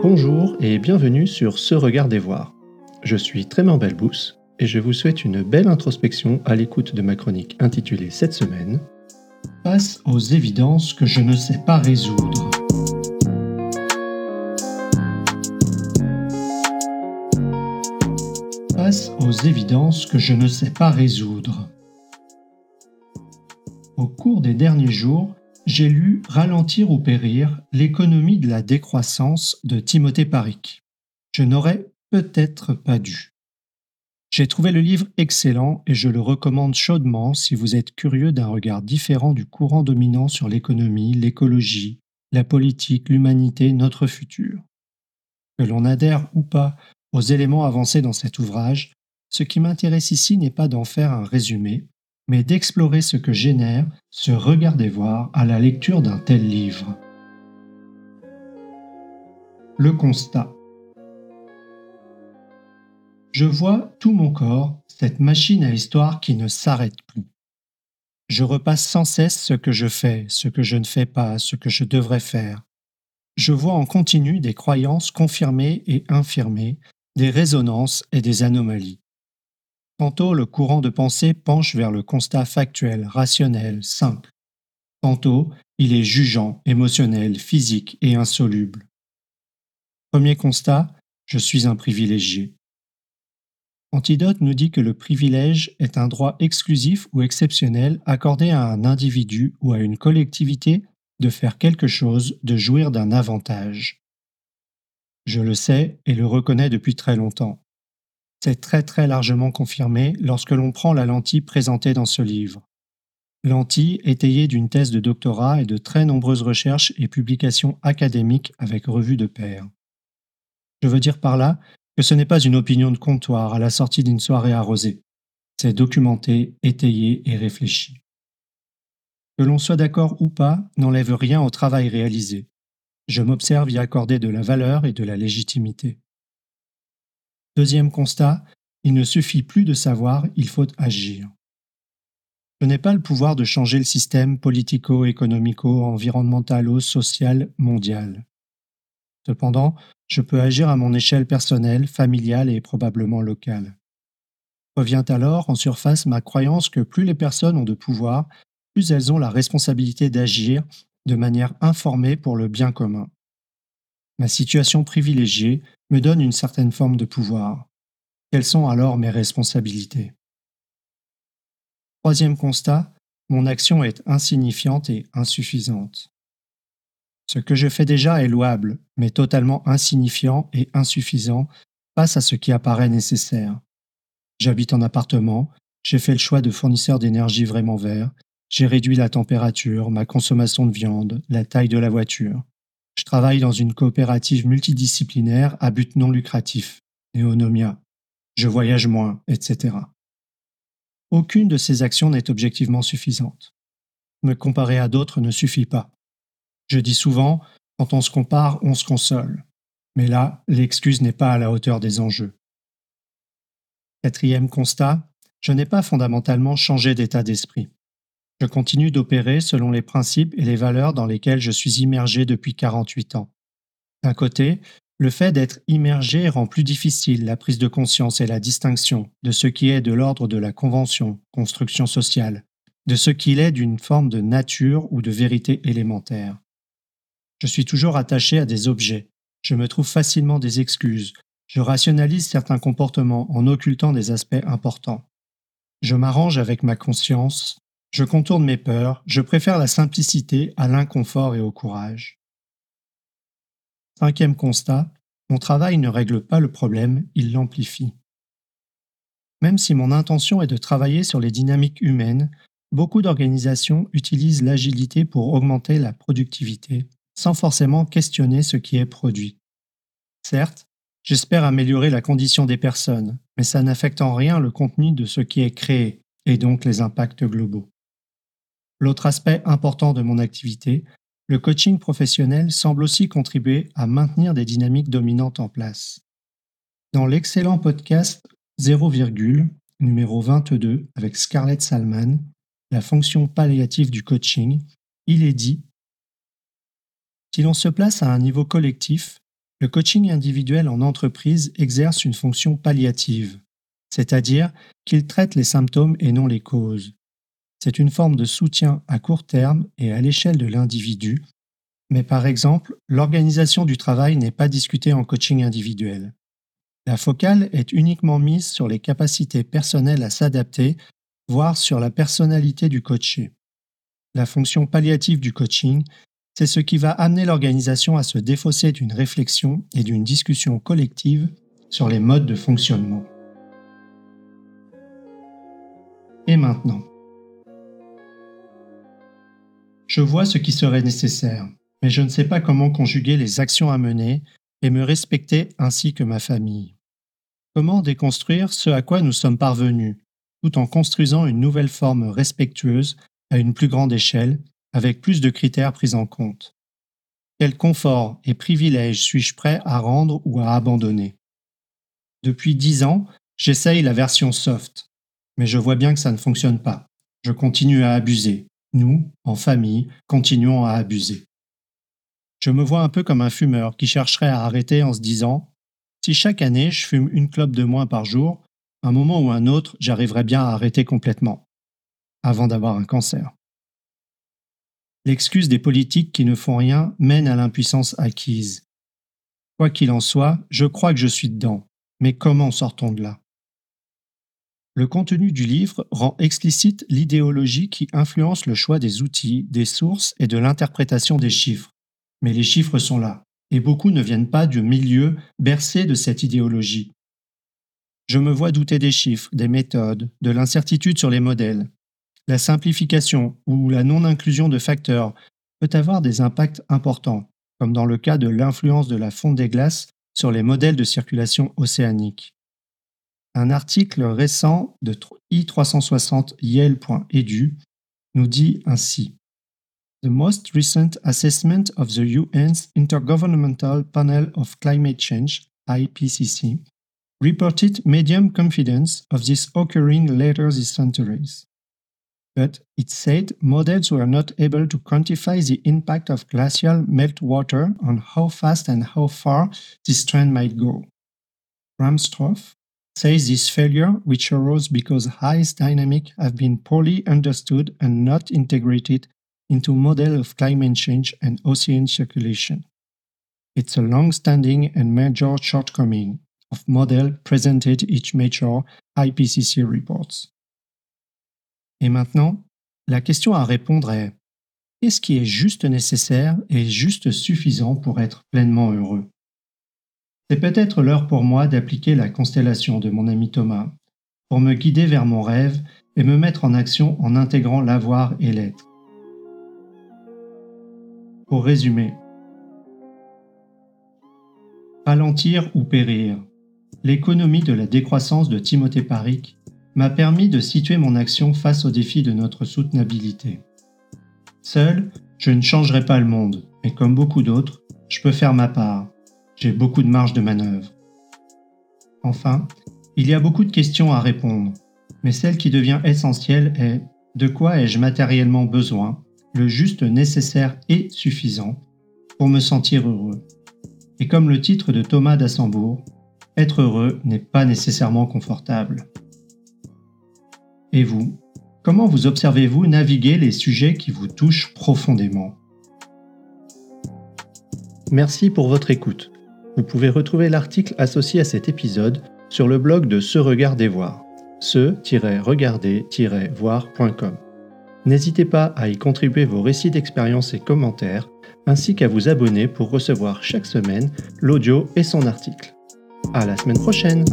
Bonjour et bienvenue sur Ce Regard des Voir. Je suis Trément Belbous et je vous souhaite une belle introspection à l'écoute de ma chronique intitulée cette semaine Face aux évidences que je ne sais pas résoudre. Face aux évidences que je ne sais pas résoudre. Au cours des derniers jours, j'ai lu Ralentir ou périr, l'économie de la décroissance de Timothée Paric. Je n'aurais peut-être pas dû. J'ai trouvé le livre excellent et je le recommande chaudement si vous êtes curieux d'un regard différent du courant dominant sur l'économie, l'écologie, la politique, l'humanité, notre futur. Que l'on adhère ou pas aux éléments avancés dans cet ouvrage, ce qui m'intéresse ici n'est pas d'en faire un résumé, mais d'explorer ce que génère ce regarder voir à la lecture d'un tel livre. Le constat. Je vois tout mon corps, cette machine à histoire qui ne s'arrête plus. Je repasse sans cesse ce que je fais, ce que je ne fais pas, ce que je devrais faire. Je vois en continu des croyances confirmées et infirmées, des résonances et des anomalies. Tantôt le courant de pensée penche vers le constat factuel, rationnel, simple. Tantôt il est jugeant, émotionnel, physique et insoluble. Premier constat, je suis un privilégié. Antidote nous dit que le privilège est un droit exclusif ou exceptionnel accordé à un individu ou à une collectivité de faire quelque chose, de jouir d'un avantage. Je le sais et le reconnais depuis très longtemps. C'est très très largement confirmé lorsque l'on prend la lentille présentée dans ce livre. Lentille étayée d'une thèse de doctorat et de très nombreuses recherches et publications académiques avec revue de pairs. Je veux dire par là que ce n'est pas une opinion de comptoir à la sortie d'une soirée arrosée. C'est documenté, étayé et réfléchi. Que l'on soit d'accord ou pas n'enlève rien au travail réalisé. Je m'observe y accorder de la valeur et de la légitimité. Deuxième constat, il ne suffit plus de savoir, il faut agir. Je n'ai pas le pouvoir de changer le système politico-économico, environnementalo, social, mondial. Cependant, je peux agir à mon échelle personnelle, familiale et probablement locale. Revient alors en surface ma croyance que plus les personnes ont de pouvoir, plus elles ont la responsabilité d'agir de manière informée pour le bien commun. Ma situation privilégiée me donne une certaine forme de pouvoir. Quelles sont alors mes responsabilités? Troisième constat, mon action est insignifiante et insuffisante. Ce que je fais déjà est louable, mais totalement insignifiant et insuffisant face à ce qui apparaît nécessaire. J'habite en appartement, j'ai fait le choix de fournisseurs d'énergie vraiment verts, j'ai réduit la température, ma consommation de viande, la taille de la voiture. Je travaille dans une coopérative multidisciplinaire à but non lucratif, Neonomia. Je voyage moins, etc. Aucune de ces actions n'est objectivement suffisante. Me comparer à d'autres ne suffit pas. Je dis souvent, quand on se compare, on se console. Mais là, l'excuse n'est pas à la hauteur des enjeux. Quatrième constat, je n'ai pas fondamentalement changé d'état d'esprit. Je continue d'opérer selon les principes et les valeurs dans lesquels je suis immergé depuis 48 ans. D'un côté, le fait d'être immergé rend plus difficile la prise de conscience et la distinction de ce qui est de l'ordre de la convention, construction sociale, de ce qu'il est d'une forme de nature ou de vérité élémentaire. Je suis toujours attaché à des objets. Je me trouve facilement des excuses. Je rationalise certains comportements en occultant des aspects importants. Je m'arrange avec ma conscience. Je contourne mes peurs. Je préfère la simplicité à l'inconfort et au courage. Cinquième constat, mon travail ne règle pas le problème, il l'amplifie. Même si mon intention est de travailler sur les dynamiques humaines, beaucoup d'organisations utilisent l'agilité pour augmenter la productivité, sans forcément questionner ce qui est produit. Certes, j'espère améliorer la condition des personnes, mais ça n'affecte en rien le contenu de ce qui est créé, et donc les impacts globaux. L'autre aspect important de mon activité, le coaching professionnel semble aussi contribuer à maintenir des dynamiques dominantes en place. Dans l'excellent podcast 0, numéro 22 avec Scarlett Salman, la fonction palliative du coaching, il est dit si l'on se place à un niveau collectif, Le coaching individuel en entreprise exerce une fonction palliative, c'est-à-dire qu'il traite les symptômes et non les causes. C'est une forme de soutien à court terme et à l'échelle de l'individu, mais par exemple, l'organisation du travail n'est pas discutée en coaching individuel. La focale est uniquement mise sur les capacités personnelles à s'adapter, voire sur la personnalité du coaché. La fonction palliative du coaching, c'est ce qui va amener l'organisation à se défausser d'une réflexion et d'une discussion collective sur les modes de fonctionnement. Et maintenant Je vois ce qui serait nécessaire, mais je ne sais pas comment conjuguer les actions à mener et me respecter ainsi que ma famille. Comment déconstruire ce à quoi nous sommes parvenus, tout en construisant une nouvelle forme respectueuse à une plus grande échelle, avec plus de critères pris en compte? Quel confort et privilèges suis-je prêt à rendre ou à abandonner? Depuis dix ans, j'essaye la version soft, mais je vois bien que ça ne fonctionne pas. Je continue à abuser. Nous, en famille, continuons à abuser. Je me vois un peu comme un fumeur qui chercherait à arrêter en se disant Si chaque année je fume une clope de moins par jour, un moment ou un autre, j'arriverai bien à arrêter complètement, avant d'avoir un cancer. L'excuse des politiques qui ne font rien mène à l'impuissance acquise. Quoi qu'il en soit, je crois que je suis dedans, mais comment sortons de là? Le contenu du livre rend explicite l'idéologie qui influence le choix des outils, des sources et de l'interprétation des chiffres mais les chiffres sont là, et beaucoup ne viennent pas du milieu bercé de cette idéologie. Je me vois douter des chiffres, des méthodes, de l'incertitude sur les modèles. La simplification ou la non-inclusion de facteurs peut avoir des impacts importants, comme dans le cas de l'influence de la fonte des glaces sur les modèles de circulation océanique. Un article récent de i360 yale.edu nous dit ainsi The most recent assessment of the UN's Intergovernmental Panel of Climate Change, IPCC, reported medium confidence of this occurring later this century. But it said models were not able to quantify the impact of glacial meltwater on how fast and how far this trend might go. Ramstroff says this failure, which arose because ice dynamics have been poorly understood and not integrated into model of climate change and ocean circulation. It's a long-standing and major shortcoming of model presented each major IPCC reports. Et maintenant, la question à répondre est qu'est-ce qui est juste nécessaire et juste suffisant pour être pleinement heureux C'est peut-être l'heure pour moi d'appliquer la constellation de mon ami Thomas pour me guider vers mon rêve et me mettre en action en intégrant l'avoir et l'être. Pour résumer, ralentir ou périr, l'économie de la décroissance de Timothée Paric m'a permis de situer mon action face aux défis de notre soutenabilité. Seul, je ne changerai pas le monde, mais comme beaucoup d'autres, je peux faire ma part. J'ai beaucoup de marge de manœuvre. Enfin, il y a beaucoup de questions à répondre, mais celle qui devient essentielle est de quoi ai-je matériellement besoin le juste nécessaire et suffisant pour me sentir heureux? Et comme le titre de Thomas d'Assembourg, être heureux n'est pas nécessairement confortable. Et vous, comment vous observez-vous naviguer les sujets qui vous touchent profondément? Merci pour votre écoute. Vous pouvez retrouver l'article associé à cet épisode sur le blog de Se Regarder Voir, se-regarder-voir.com. N'hésitez pas à y contribuer vos récits d'expérience et commentaires, ainsi qu'à vous abonner pour recevoir chaque semaine l'audio et son article. À la semaine prochaine!